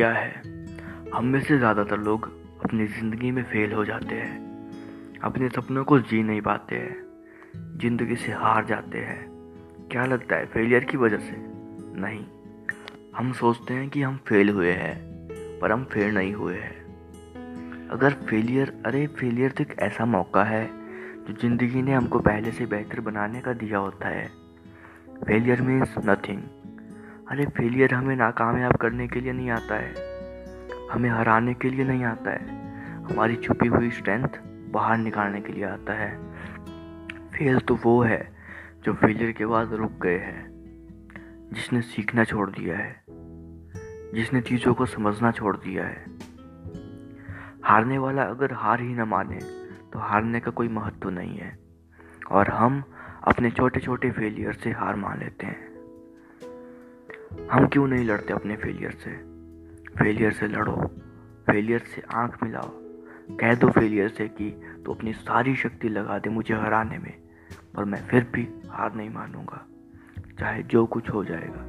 क्या है? हम में से ज़्यादातर लोग अपनी ज़िंदगी में फेल हो जाते हैं। अपने सपनों को जी नहीं पाते हैं। ज़िंदगी से हार जाते हैं। क्या लगता है फेलियर की वजह से? नहीं। हम सोचते हैं कि हम फेल हुए हैं, पर हम फेल नहीं हुए हैं। अगर फेलियर अरे फेलियर तो एक ऐसा मौका है, जो ज़िंदगी ने हमको पहले से बेहतर बनाने का दिया होता है। फेलियर मीन्स नथिंग अरे फेलियर हमें नाकामयाब करने के लिए नहीं आता है। हमें हराने के लिए नहीं आता है। हमारी छुपी हुई स्ट्रेंथ बाहर निकालने के लिए आता है। फेल तो वो है जो फेलियर के बाद रुक गए हैं। जिसने सीखना छोड़ दिया है। जिसने चीज़ों को समझना छोड़ दिया है। हारने वाला अगर हार ही न माने तो हारने का कोई महत्व नहीं है। और हम अपने छोटे छोटे फेलियर से हार मान लेते हैं। हम क्यों नहीं लड़ते अपने फेलियर से? फेलियर से लड़ो फेलियर से आँख मिलाओ। कह दो फेलियर से कि तो अपनी सारी शक्ति लगा दे मुझे हराने में, पर मैं फिर भी हार नहीं मानूँगा। चाहे जो कुछ हो जाएगा।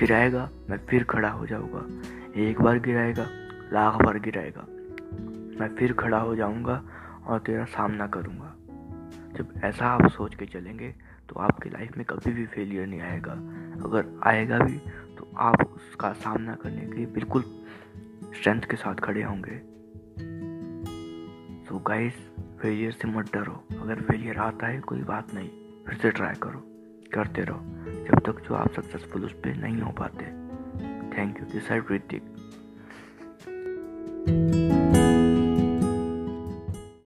गिराएगा, मैं फिर खड़ा हो जाऊँगा। एक बार गिराएगा, लाख बार गिराएगा। मैं फिर खड़ा हो जाऊँगा और तेरा सामना करूँगा। जब ऐसा आप सोच के चलेंगे तो आपकी लाइफ में कभी भी फेलियर नहीं आएगा। अगर आएगा भी तो आप उसका सामना करने के लिए बिल्कुल स्ट्रेंथ के साथ खड़े होंगे। सो गाइस फेलियर से मत डरो। अगर फेलियर आता है, कोई बात नहीं। फिर से ट्राई करो। करते रहो। जब तक जो आप सक्सेसफुल उस पर नहीं हो पाते। Thank you this I Hrithik